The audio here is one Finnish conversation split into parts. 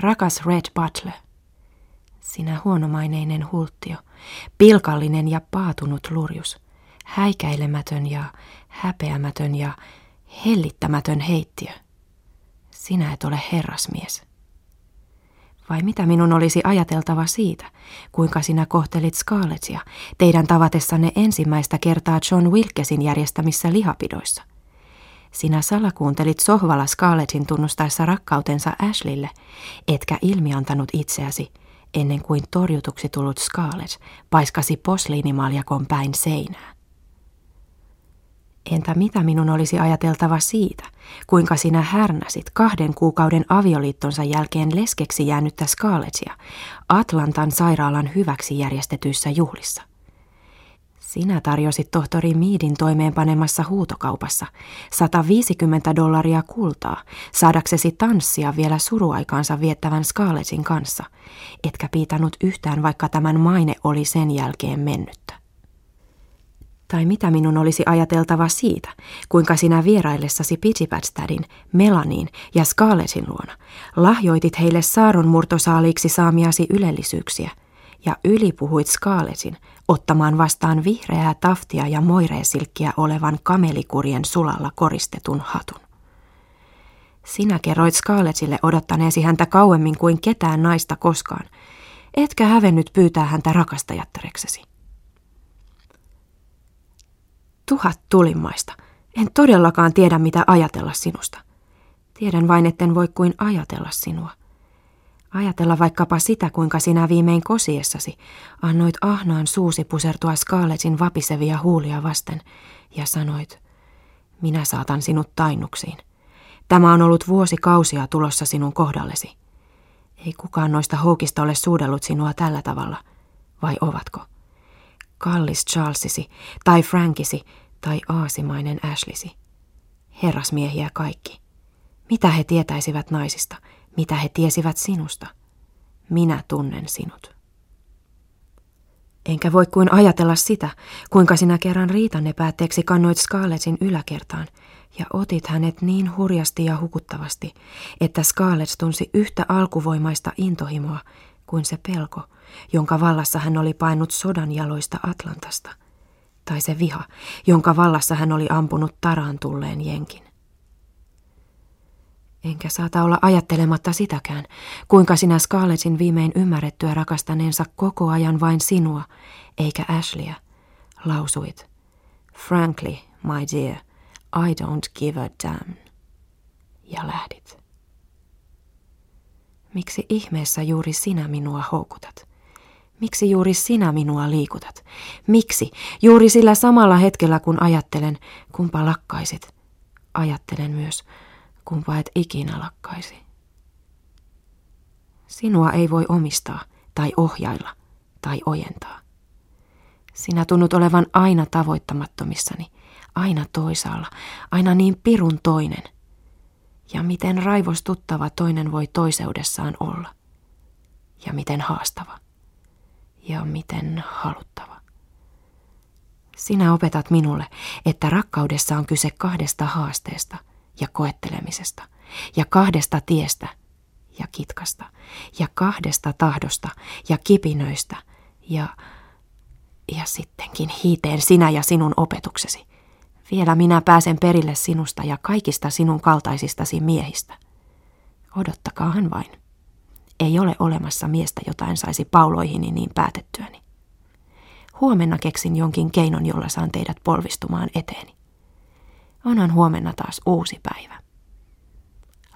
Rakas Red Butler. Sinä huonomaineinen hulttio, pilkallinen ja paatunut lurjus, häikäilemätön ja häpeämätön ja hellittämätön heittiö. Sinä et ole herrasmies. Vai mitä minun olisi ajateltava siitä, kuinka sinä kohtelit Scarlettia teidän tavatessanne ensimmäistä kertaa John Wilkesin järjestämissä lihapidoissa? Sinä salakuuntelit sohvalla Scarlettin tunnustaessa rakkautensa Ashleylle, etkä ilmiantanut itseäsi, ennen kuin torjutuksi tullut Scarlett paiskasi posliinimaljakon päin seinää. Entä mitä minun olisi ajateltava siitä, kuinka sinä härnäsit kahden kuukauden avioliittonsa jälkeen leskeksi jäänyttä Scarlettia Atlantan sairaalan hyväksi järjestetyissä juhlissa? Sinä tarjosit tohtori Meadin toimeenpanemassa huutokaupassa 150 dollaria kultaa saadaksesi tanssia vielä suruaikaansa viettävän Scarlettin kanssa, etkä piitanut yhtään vaikka tämän maine oli sen jälkeen mennyttä. Tai mitä minun olisi ajateltava siitä, kuinka sinä vieraillessasi Pitchipatstadin, Melaniin ja Scarletin luona lahjoitit heille saaron murtosaaliiksi saamiasi ylellisyyksiä ja ylipuhuit Scarletin ottamaan vastaan vihreää taftia ja moireesilkkiä olevan kamelikurien sulalla koristetun hatun. Sinä kerroit Scarlettille odottaneesi häntä kauemmin kuin ketään naista koskaan, etkä hävennyt pyytää häntä rakastajattareksesi. Tuhat tulimmaista. En todellakaan tiedä, mitä ajatella sinusta. Tiedän vain, etten voi kuin ajatella sinua. Ajatella vaikkapa sitä, kuinka sinä viimein kosiessasi annoit ahnaan suusi pusertua Scarletin vapisevia huulia vasten ja sanoit, minä saatan sinut tainuksiin. Tämä on ollut vuosikausia tulossa sinun kohdallesi. Ei kukaan noista houkista ole suudellut sinua tällä tavalla, vai ovatko? Kallis Charlesisi, tai Frankisi, tai aasimainen Ashleysi. Herrasmiehiä kaikki. Mitä he tietäisivät naisista, mitä he tiesivät sinusta? Minä tunnen sinut. Enkä voi kuin ajatella sitä, kuinka sinä kerran riitanne päätteeksi kannoit Scarlettin yläkertaan ja otit hänet niin hurjasti ja hukuttavasti, että Scarlett tunsi yhtä alkuvoimaista intohimoa kuin se pelko, jonka vallassa hän oli painut sodan jaloista Atlantasta, tai se viha, jonka vallassa hän oli ampunut taraan tulleen jenkin. Enkä saata olla ajattelematta sitäkään, kuinka sinä Scarlettin viimein ymmärrettyä rakastaneensa koko ajan vain sinua, eikä Ashleyä, lausuit. Frankly, my dear, I don't give a damn. Ja lähdit. Miksi ihmeessä juuri sinä minua houkutat? Miksi juuri sinä minua liikutat? Miksi juuri sillä samalla hetkellä kun ajattelen, kumpa lakkaisit, ajattelen myös, kumpa et ikinä lakkaisi. Sinua ei voi omistaa tai ohjailla tai ojentaa. Sinä tunnut olevan aina tavoittamattomissani, aina toisaalla, aina niin pirun toinen. Ja miten raivostuttava toinen voi toiseudessaan olla. Ja miten haastava. Ja miten haluttava. Sinä opetat minulle, että rakkaudessa on kyse kahdesta haasteesta – ja koettelemisesta ja kahdesta tiestä ja kitkasta ja kahdesta tahdosta ja kipinöistä ja, ja sittenkin hiiteen sinä ja sinun opetuksesi. Vielä minä pääsen perille sinusta ja kaikista sinun kaltaisistasi miehistä. Odottakaahan vain. Ei ole olemassa miestä, jota en saisi pauloihini niin päätettyäni. Huomenna keksin jonkin keinon, jolla saan teidät polvistumaan eteeni onhan huomenna taas uusi päivä.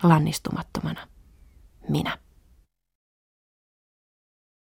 Lannistumattomana minä.